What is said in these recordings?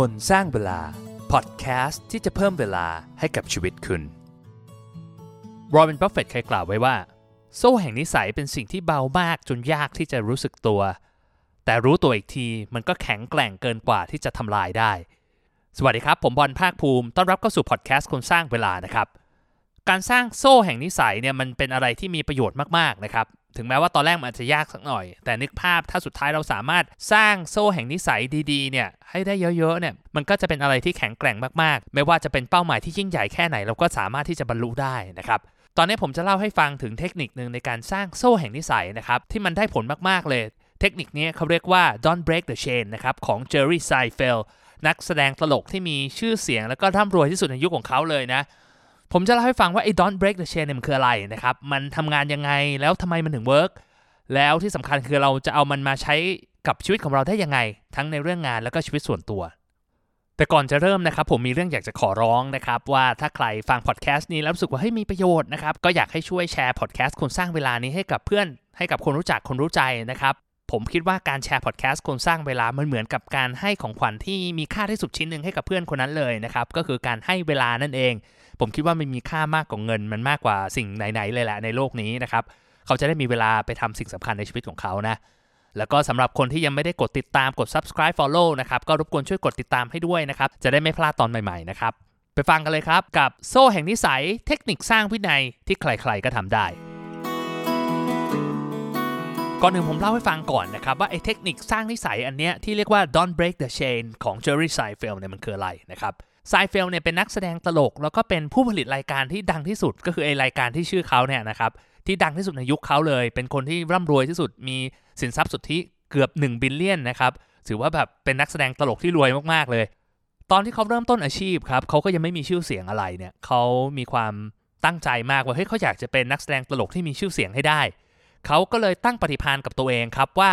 คนสร้างเวลา พอดแคสต์ที่จะเพิ่มเวลาให้กับชีวิตคุณวอร์เรนบัฟเฟตต์เคยกล่าวไว้ว่า โซ่แห่งนิสัยเป็นสิ่งที่เบามากจนยากที่จะรู้สึกตัว แต่รู้ตัวอีกทีมันก็แข็งแกร่งเกินกว่าที่จะทำลายได้ สวัสดีครับ ผมบอลภาคภูมิ ต้อนรับเข้าสู่พอดแคสต์คนสร้างเวลานะครับ การสร้างโซ่แห่งนิสัยเนี่ยมันเป็นอะไรที่มีประโยชน์มากๆนะครับ ถึงแม้ว่าตอนแรกมันอาจจะยากสักหน่อย แต่นึกภาพถ้าสุดท้ายเราสามารถสร้างโซ่แห่งนิสัยดีๆเนี่ยให้ได้เยอะๆเนี่ยมันก็จะเป็นอะไรที่แข็งแกร่งมากๆ ไม่ว่าจะเป็นเป้าหมายที่ยิ่งใหญ่แค่ไหนเราก็สามารถที่จะบรรลุได้นะครับตอนนี้ผมจะเล่าให้ฟังถึงเทคนิคหนึ่งในการสร้างโซ่แห่งนิสัยนะครับที่มันได้ผลมากๆเลยเทคนิคนี้เขาเรียกว่า don't break the chain นะครับของ Jerry Seinfeld นักแสดงตลกที่มีชื่อเสียงแล้วก็ร่ำรวยที่สุดในยุคของเขาเลยนะ ผมจะเล่าให้ฟังว่าไอ้ don't break the chain เนี่ยมันคืออะไรนะครับ มันทำงานยังไงแล้วทำไมมันถึง work แล้วที่สำคัญคือเราจะเอามันมาใช้กับชีวิตของเราได้ยังไง ทั้งในเรื่องงานแล้วก็ชีวิตส่วนตัว แต่ก่อนจะเริ่มนะครับ ผมมีเรื่องอยากจะขอร้องนะครับ ว่าถ้าใครฟังพอดแคสต์นี้แล้วรู้สึกว่าเฮ้ยมีประโยชน์นะครับ ก็อยากให้ช่วยแชร์พอดแคสต์คนสร้างเวลานี้ให้กับเพื่อนให้กับคนรู้จักคนรู้ใจนะครับผมคิดว่าการแชร์พอดแคสต์คนสร้างเวลามันเหมือนกับการให้ของขวัญที่มีค่าที่สุดชิ้นหนึ่งให้กับเพื่อนคนนั้นเลยนะครับ ก็คือการให้เวลานั่นเอง ผมคิดว่ามันมีค่ามากกว่าเงินมันมากกว่าสิ่งไหนๆเลยแหละในโลกนี้นะครับเขาจะได้มีเวลาไปทำสิ่งสำคัญในชีวิตของเขานะแล้วก็สำหรับคนที่ยังไม่ได้กดติดตามกด subscribe follow นะครับก็รบกวนช่วยกดติดตามให้ด้วยนะครับจะได้ไม่พลาดตอนใหม่ๆนะครับไปฟังกันเลยครับกับโซ่แห่งนิสัยเทคนิคสร้างวินัยที่ใครๆก็ทำได้ก่อนหนึ่งผมเล่าให้ฟังก่อนนะครับ ว่าไอ้เทคนิคสร้างนิสัยอันเนี้ยที่เรียกว่า don't break the chain ของ Jerry Seinfeld เนี่ยมันคืออะไรนะครับ Seinfeld เนี่ยเป็นนักแสดงตลก แล้วก็เป็นผู้ผลิตรายการที่ดังที่สุดก็คือไอรายการที่ชื่อเขาเนี่ยนะครับที่ดังที่สุดในยุคเขาเลย เป็นคนที่ร่ำรวยที่สุดมีสินทรัพย์สุทธิเกือบ 1 billion นะครับถือว่าแบบเป็นนักแสดงตลกที่รวยมากๆเลย ตอนที่เขาเริ่มต้นอาชีพครับเขาก็ยังไม่มีชื่อเสียงอะไรเนี่ยเขามีความตั้งใจมากว่าเฮ้ยเขาอยากจะเป็นนักแสดงตลกที่มีชื่อเสียงให้ได้เขาก็เลยตั้งปณิธานกับตัวเองครับว่า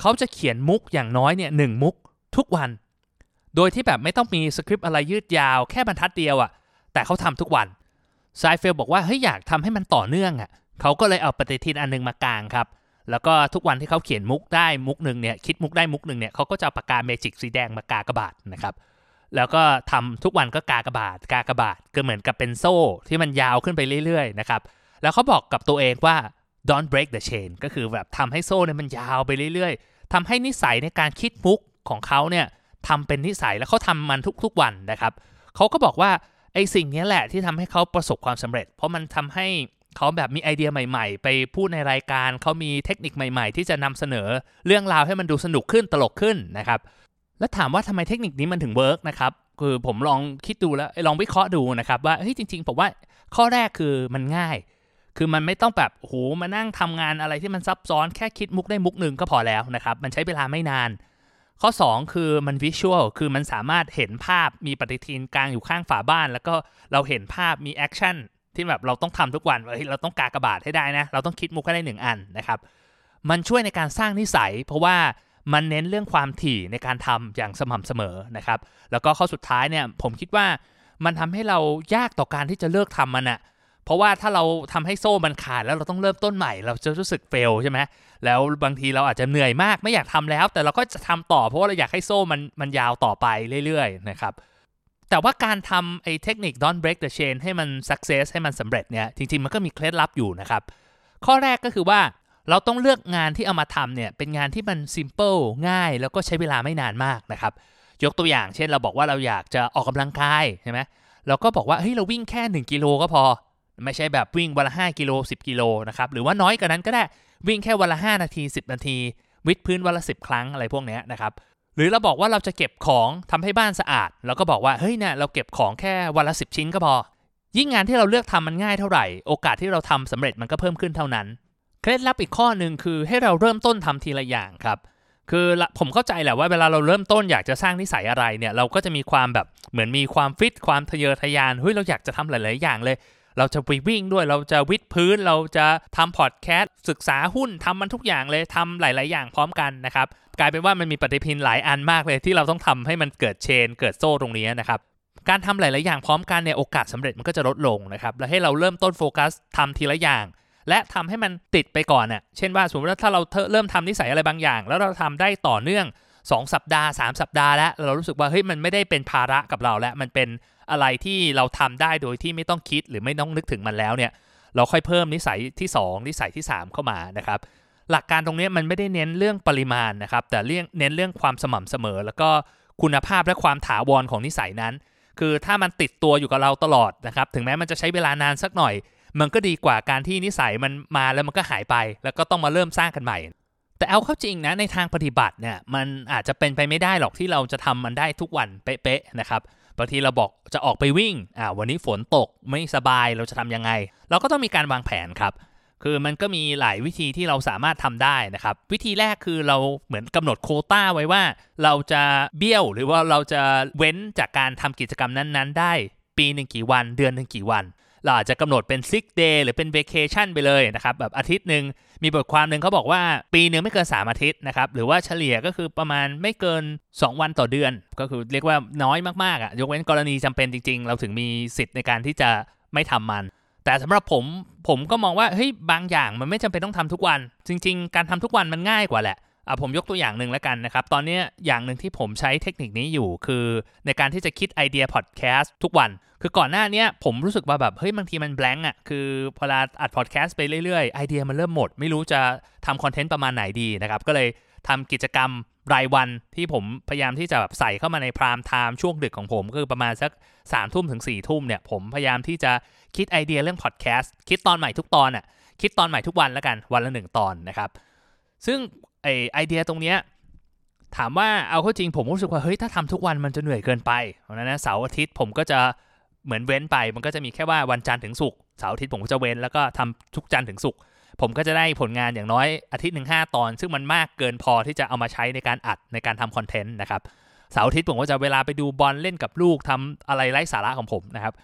เขาจะเขียนมุกอย่างน้อยเนี่ยหนึ่งมุกทุกวัน โดยที่แบบไม่ต้องมีสคริปต์อะไรยืดยาวแค่บรรทัดเดียวอะ่ะ แต่เขาทำทุกวัน Seinfeld บอกว่าเฮ้ยอยากทำให้มันต่อเนื่องอะ่ะเขาก็เลยเอาปฏิทินอันนึงมากางครับ แล้วก็ทุกวันที่เขาเขียนมุกได้มุกหนึ่งเนี่ยคิดมุกได้มุกหนึ่งเนี่ยเขาก็จะเอาปากกาเมจิกสีแดงมากากระบาดนะครับแล้วก็ทำทุกวันก็กากระบาดกากระบาดก็เหมือนกับเป็นโซ่ที่มันยาวขึ้นไปเรื่อยๆนะครับแล้วเขาบอกกับตัวเองว่า don't break the chain ก็คือแบบทำให้โซ่เนี่ยมันยาวไปเรื่อยๆทำให้นิสัยในการคิดมุกของเขาเนี่ย ทำเป็นนิสัยแล้วเขาทำมันทุกๆวันนะครับเขาก็บอกว่าไอ้สิ่งนี้แหละที่ทำให้เขาประสบความสำเร็จ เพราะมันทำให้เขาแบบมีไอเดียใหม่ ๆ ไปพูดในรายการเขามีเทคนิคใหม่ ๆ ที่จะนำเสนอเรื่องราวให้มันดูสนุกขึ้นตลกขึ้นนะครับแล้วถามว่าทำไมเทคนิคนี้มันถึงเวิร์กนะครับคือผมลองคิดดูแล้วลองวิเคราะห์ดูนะครับว่าเฮ้ยจริง ๆ ผมว่าข้อแรกคือมันง่าย คือมันไม่ต้องแบบโหมานั่งทำงานอะไรที่มันซับซ้อนแค่คิดมุกได้มุกหนึ่งก็พอแล้วนะครับมันใช้เวลาไม่นาน ข้อ 2 คือมัน visual คือมันสามารถเห็นภาพมีปฏิทินกางอยู่ข้างฝาบ้าน แล้วก็เราเห็นภาพมี action ที่แบบเราต้องทำทุกวันเฮ้ยเราต้องกากระบาดให้ได้นะ เราต้องคิดมุกให้ได้หนึ่งอันนะครับ มันช่วยในการสร้างนิสัย เพราะว่ามันเน้นเรื่องความถี่ในการทำอย่างสม่ำเสมอนะครับ แล้วก็ข้อสุดท้ายเนี่ยผมคิดว่ามันทำให้เรายากต่อการที่จะเลิกทำมันอะ เพราะว่าถ้าเราทำให้โซ่มันขาดแล้วเราต้องเริ่มต้นใหม่ เราจะรู้สึก fail ใช่ไหมแล้วบางทีเราอาจจะเหนื่อยมากไม่อยากทำแล้ว แต่เราก็จะทำต่อเพราะว่าเราอยากให้โซ่มันมันยาวต่อไปเรื่อยๆนะครับแต่ว่าการทำไอ้เทคนิค don't break the chain ให้มัน success ให้มันสำเร็จเนี่ยจริง ๆ มันก็มีเคล็ดลับอยู่นะครับ ข้อแรกก็คือว่าเราต้องเลือกงานที่เอามาทำเนี่ยเป็นงานที่มัน simple ง่ายแล้วก็ใช้เวลาไม่นานมากนะครับ ยกตัวอย่างเช่นเราบอกว่าเราอยากจะออกกำลังกายใช่ไหมเราก็บอกว่าเฮ้ยเราวิ่งแค่ 1 กิโลก็พอ ไม่ใช่แบบวิ่งวันละ 5 กิโล 10 กิโลนะครับหรือว่าน้อยกว่านั้นก็ได้วิ่งแค่วันละ 5 นาที 10 นาที วิดพื้นวันละ 10 ครั้งอะไรพวกนี้นะครับหรือเราบอกว่าเราจะเก็บของทำให้บ้านสะอาดเราก็บอกว่าเฮ้ยเนี่ยเราเก็บของแค่วันละ 10 ชิ้นก็พอ ยิ่งงานที่เราเลือกทำมันง่ายเท่าไหร่ โอกาสที่เราทำสำเร็จมันก็เพิ่มขึ้นเท่านั้น เคล็ดลับอีกข้อหนึ่งคือให้เราเริ่มต้นทำทีละอย่างครับคือผมเข้าใจแหละว่าเวลาเราเริ่มต้นอยากจะสร้างนิสัยอะไรเนี่ยเราก็จะมีความแบบเหมือนมีความฟิตความทะเยอทะยานเฮ้ยเราอยากจะทำหลาย ๆ อย่างเลย เราจะไปวิ่งด้วยเราจะวิดพื้นเราจะทำพอดแคสต์ศึกษาหุ้นทำมันทุกอย่างเลยทำหลาย ๆ อย่างพร้อมกันนะครับกลายเป็นว่ามันมีปฏิทินหลายอันมากเลยที่เราต้องทำให้มันเกิดเชน เกิดโซ่ตรงนี้นะครับการทำหลาย ๆ อย่างพร้อมกันเนี่ยโอกาสสำเร็จมันก็จะลดลงนะครับแล้วให้เราเริ่มต้นโฟกัสทำทีละอย่างและทำให้มันติดไปก่อนน่ะ เช่นว่าสมมติว่าถ้าเราเริ่มทำนิสัยอะไรบางอย่าง แล้วเราทำได้ต่อเนื่อง 2 สัปดาห์ 3 สัปดาห์แล้ว เรารู้สึกว่าเฮ้ยมันไม่ได้เป็นภาระกับเราแล้ว มันเป็น อะไรที่เราทำได้โดยที่ไม่ต้องคิดหรือไม่ต้องนึกถึงมันแล้วเนี่ย เราค่อยเพิ่มนิสัยที่ 2 นิสัยที่ 3 เข้ามานะครับ หลักการตรงนี้มันไม่ได้เน้นเรื่องปริมาณนะครับ แต่เเน้นเรื่องความสม่ำเสมอ แล้วก็คุณภาพและความถาวรของนิสัยนั้น คือถ้ามันติดตัวอยู่กับเราตลอดนะครับ ถึงแม้มันจะใช้เวลานานสักหน่อย มันก็ดีกว่าการที่นิสัยมันมาแล้วมันก็หายไป แล้วก็ต้องมาเริ่มสร้างกันใหม่แต่เอาเข้าจริงนะในทางปฏิบัติเนี่ยมันอาจจะเป็นไปไม่ได้หรอกที่เราจะทำมันได้ทุกวันเป๊ะๆนะครับ บางทีเราบอกจะออกไปวิ่งอ่าวันนี้ฝนตกไม่สบายเราจะทำยังไง เราก็ต้องมีการวางแผนครับ คือมันก็มีหลายวิธีที่เราสามารถทำได้นะครับ วิธีแรกคือเราเหมือนกำหนดโคต้าไว้ว่า เราจะเบี้ยวหรือว่าเราจะเว้นจากการทำกิจกรรมนั้นๆ ได้ ปีหนึ่งกี่วัน เดือนหนึ่งกี่วัน เราอาจจะกำหนดเป็นซิกเดย์หรือเป็นเวเคชันไปเลยนะครับแบบอาทิตย์หนึ่ง มีบทความหนึ่งเขาบอกว่าปีหนึ่งไม่เกิน 3 อาทิตย์นะครับหรือว่าเฉลี่ยก็คือประมาณไม่เกิน 2 วันต่อเดือน ก็คือเรียกว่าน้อยมากๆอะยกเว้นกรณีจำเป็นจริง ๆ เราถึงมีสิทธิ์ในการที่จะไม่ทำมัน แต่สำหรับผมผมก็มองว่าเฮ้ยบางอย่างมันไม่จำเป็นต้องทำทุกวัน จริง ๆ การทำทุกวันมันง่ายกว่าแหละ ผมยกตัวอย่างหนึ่งแล้วกันนะครับ ตอนนี้อย่างหนึ่งที่ผมใช้เทคนิคนี้อยู่คือในการที่จะคิดไอเดียพอดแคสต์ทุกวัน คือก่อนหน้านี้ผมรู้สึกว่าแบบเฮ้ยบางทีมัน blank อะคือพอเราอัดพอดแคสต์ไปเรื่อยๆ ไอเดียมันเริ่มหมด ไม่รู้จะทำคอนเทนต์ประมาณไหนดีนะครับ ก็เลยทำกิจกรรมรายวันที่ผมพยายามที่จะแบบใส่เข้ามาใน prime time ช่วงดึกของผม คือประมาณสักสามทุ่มถึงสี่ทุ่มเนี่ยผมพยายามที่จะคิดไอเดียเรื่องพอดแคสต์คิดตอนใหม่ทุกตอนอะคิดตอนใหม่ทุกวันแล้วกันวันละหนึ่งตอนนะครับซึ่ง ไอไอเดียตรงเนี้ยถามว่าเอาเข้าจริงผมรู้สึกว่าเฮ้ยถ้าทำทุกวันมันจะเหนื่อยเกินไปเพราะนั้นนะเสาร์อาทิตย์ผมก็จะเหมือนเว้นไปมันก็จะมีแค่ว่าวันจันทร์ถึงศุกร์เสาร์อาทิตย์ผมก็จะเว้นแล้วก็ทำทุกจันทร์ถึงศุกร์ผมก็จะได้ผลงานอย่างน้อยอาทิตย์หนึ่งห้าตอน ซึ่งมันมากเกินพอที่จะเอามาใช้ในการอัดในการทำคอนเทนต์นะครับเสาร์อาทิตย์ผมก็จะเวลาไปดูบอลเล่นกับลูกทำอะไรไร้สาระของผมนะครับ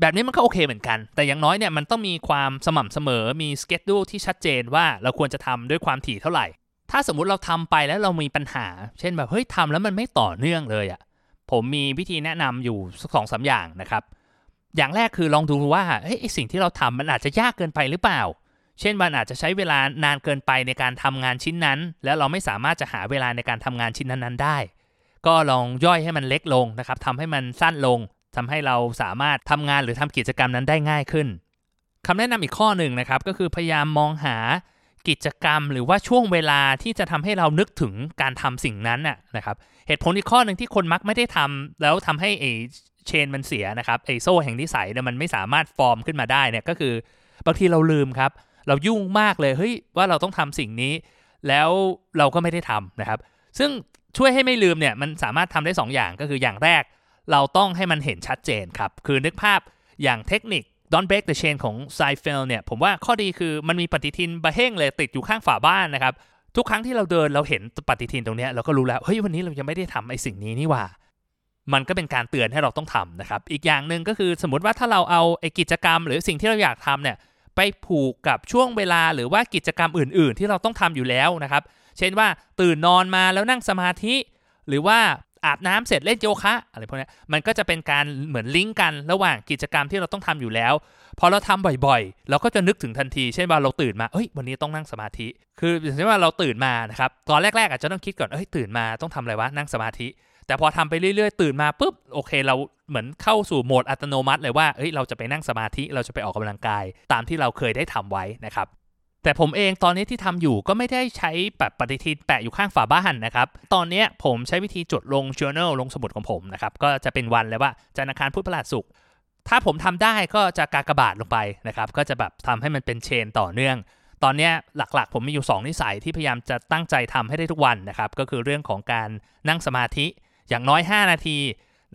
แบบนี้มันก็โอเคเหมือนกัน แต่อย่างน้อยเนี่ยมันต้องมีความสม่ำเสมอมีสเกจดูที่ชัดเจนว่าเราควรจะทำด้วยความถี่เท่าไหร่ ถ้าสมมุติเราทำไปแล้วเรามีปัญหา เช่นแบบเฮ้ยทำแล้วมันไม่ต่อเนื่องเลยอะ่ะผมมีวิธีแนะนำอยู่สองสาอย่างนะครับ อย่างแรกคือลองดูว่าเฮ้ยสิ่งที่เราทำมันอาจจะยากเกินไปหรือเปล่า เช่นมันอาจจะใช้เวลานานเกินไปในการทำงานชิ้นนั้น แล้วเราไม่สามารถจะหาเวลาในการทำงานชิ้นนั้นๆได้ ก็ลองย่อยให้มันเล็กลงนะครับทำให้มันสั้นลงทำให้เราสามารถทำงานหรือทำกิจกรรมนั้นได้ง่ายขึ้นคำแนะนำอีกข้อหนึ่งนะครับก็คือพยายามมองหา กิจกรรมหรือว่าช่วงเวลาที่จะทำให้เรานึกถึงการทำสิ่งนั้นน่ะนะครับ เหตุผลอีกข้อหนึ่งที่คนมักไม่ได้ทำแล้วทำให้ไอเชนมันเสียนะครับไอโซ่แห่งนิสัยเนี่ยมันไม่สามารถฟอร์มขึ้นมาได้เนี่ยก็คือบางทีเราลืมครับ เรายุ่งมากเลยเฮ้ยว่าเราต้องทำสิ่งนี้ แล้วเราก็ไม่ได้ทำนะครับ ซึ่งช่วยให้ไม่ลืมเนี่ยมันสามารถทำได้2อย่างก็คืออย่างแรก เราต้องให้มันเห็นชัดเจนครับคือนึกภาพอย่างเทคนิค Don't break the chain ของ s i f e l เนี่ยผมว่าข้อดีคือมันมีปฏิทินบะเฮงเลยติดอยู่ข้างฝาบ้านนะครับ ทุกครั้งที่เราเดินเราเห็นปฏิทินตรงนี้เราก็รู้แล้ว เฮ้ยวันนี้เรายังไม่ได้ทำไอ้สิ่งนี้นี่ว่า มันก็เป็นการเตือนให้เราต้องทำนะครับ อีกอย่างหนึ่งก็คือสมมติว่าถ้าเราเอาไอ้กิจกรรม หรือสิ่งที่เราอยากทำเนี่ยไปผูกกับช่วงเวลาหรือว่ากิจกรรมอื่น ๆ ที่เราต้องทำอยู่แล้วนะครับ เช่นว่าตื่นนอนมาแล้วนั่งสมาธิ หรือว่า อาบน้ำเสร็จเล่นโยคะอะไรพวกนี้มันก็จะเป็นการเหมือนลิงก์กันระหว่างกิจกรรมที่เราต้องทำอยู่แล้ว พอเราทำบ่อยๆ เราก็จะนึกถึงทันทีเช่นว่าเราตื่นมาเอ้ยวันนี้ต้องนั่งสมาธิ คืออย่างเช่นว่าเราตื่นมานะครับตอนแรกๆอาจจะต้องคิดก่อนเอ้ยตื่นมาต้องทำอะไรวะนั่งสมาธิ แต่พอทำไปเรื่อยๆ ตื่นมาปุ๊บโอเค เราเหมือนเข้าสู่โหมดอัตโนมัติเลยว่าเฮ้ยเราจะไปนั่งสมาธิเราจะไปออกกำลังกายตามที่เราเคยได้ทำไว้นะครับ แต่ผมเองตอนนี้ที่ทำอยู่ก็ไม่ได้ใช้แบบปฏิทินแปะอยู่ข้างฝาบ้านนะครับ ตอนนี้ผมใช้วิธีจดลง journal ลงสมุดของผมนะครับ ก็จะเป็นวันเลยว่าจันทร์อังคารพุธพฤหัสศุกร์ถ้าผมทำได้ก็จะกากบาทลงไปนะครับ ก็จะแบบทำให้มันเป็นเชนต่อเนื่อง ตอนนี้หลักๆ ผมมีอยู่ 2 นิสัยที่พยายามจะตั้งใจทำให้ได้ทุกวันนะครับ ก็คือเรื่องของการนั่งสมาธิอย่างน้อย 5 นาที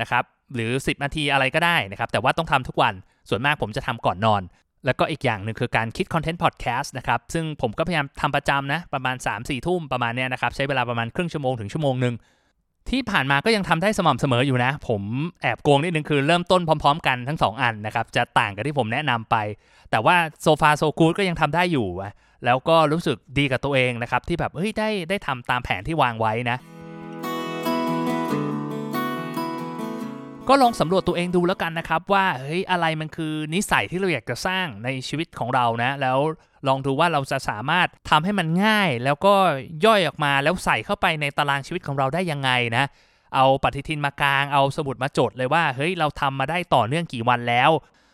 นะครับหรือ 10 นาทีอะไรก็ได้นะครับ แต่ว่าต้องทำทุกวันส่วนมากผมจะทำก่อนนอน แล้วก็อีกอย่างหนึ่งคือการคิดคอนเทนต์พอดแคสต์นะครับ ซึ่งผมก็พยายามทำประจำนะ ประมาณ 3-4 ทุ่มประมาณเนี้ยนะครับ ใช้เวลาประมาณครึ่งชั่วโมงถึงชั่วโมงหนึ่งที่ผ่านมาก็ยังทำได้สม่ำเสมออยู่นะ ผมแอบโกงนิดนึงคือเริ่มต้นพร้อม ๆ กันทั้ง 2 อันนะครับ จะต่างกับที่ผมแนะนำไป แต่ว่าโซฟาโซกูดก็ยังทำได้อยู่ แล้วก็รู้สึกดีกับตัวเองนะครับ ที่แบบเฮ้ยได้ได้ทำตามแผนที่วางไว้นะ ก็ลองสำรวจตัวเองดูแล้วกันนะครับ ว่าเฮ้ยอะไรมันคือนิสัยที่เราอยากจะสร้างในชีวิตของเรานะ แล้วลองดูว่าเราจะสามารถทำให้มันง่าย แล้วก็ย่อยออกมาแล้วใส่เข้าไปในตารางชีวิตของเราได้ยังไงนะ เอาปฏิทินมากลางเอาสมุดมาจดเลยว่าเฮ้ยเราทำมาได้ต่อเนื่องกี่วันแล้ว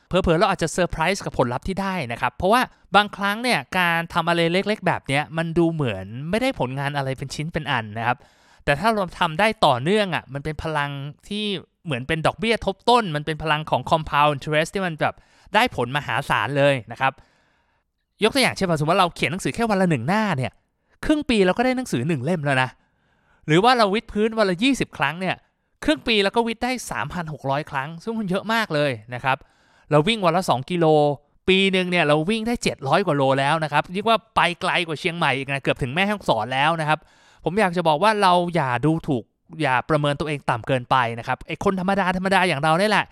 เผลอๆเราอาจจะเซอร์ไพรส์กับผลลัพธ์ที่ได้นะครับ เพราะว่าบางครั้งเนี่ยการทำอะไรเล็ก ๆ แบบเนี้ยมันดูเหมือนไม่ได้ผลงานอะไรเป็นชิ้นเป็นอันนะครับ แต่ถ้าเราทำได้ต่อเนื่องอะ่ะมันเป็นพลังที่เหมือนเป็นดอกเบี้ยทบต้น มันเป็นพลังของ compound interest ที่มันแบบได้ผลมหาศาลเลยนะครับ ยกตัวอย่างเช่นสมมติว่าเราเขียนหนังสือแค่วันละหนึ่งหน้าเนี่ยครึ่งปีเราก็ได้หนังสือหนึ่งเล่มแล้วนะหรือว่าเราวิดพื้นวันละ 20 ครั้งเนี่ยครึ่งปีเราก็วิดได้ 3,600 ครั้ง ซึ่งมันเยอะมากเลยนะครับเราวิ่งวันละ 2 กิโล ปีหนึ่งเนี่ยเราวิ่งได้ 700 กว่าโลแล้วนะครับเรียกว่าไปไกลกว่าเชียงใหม่อีกนะเกือบถึงแม่ฮ่องสอนแล้วนะครับ ผมอยากจะบอกว่าเราอย่าดูถูก อย่าประเมินตัวเองต่ำเกินไปนะครับไอ้คนธรรมดาธรรมดาอย่างเราเนี่ยแหละ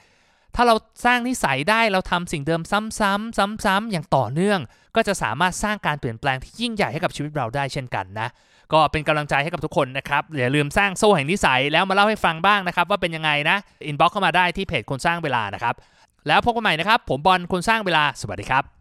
ถ้าเราสร้างนิสัยได้เราทำสิ่งเดิมซ้ำๆซ้ำๆอย่างต่อเนื่อง ก็จะสามารถสร้างการเปลี่ยนแปลงที่ยิ่งใหญ่ให้กับชีวิตเราได้เช่นกันนะก็เป็นกำลังใจให้กับทุกคนนะครับอย่าลืมสร้างโซ่แห่งนิสัยแล้วมาเล่าให้ฟังบ้างนะครับว่าเป็นยังไงนะอินบ็อกเข้ามาได้ที่เพจคนสร้างเวลานะครับแล้วพบกันใหม่นะครับ ผมบอลคนสร้างเวลาสวัสดีครับ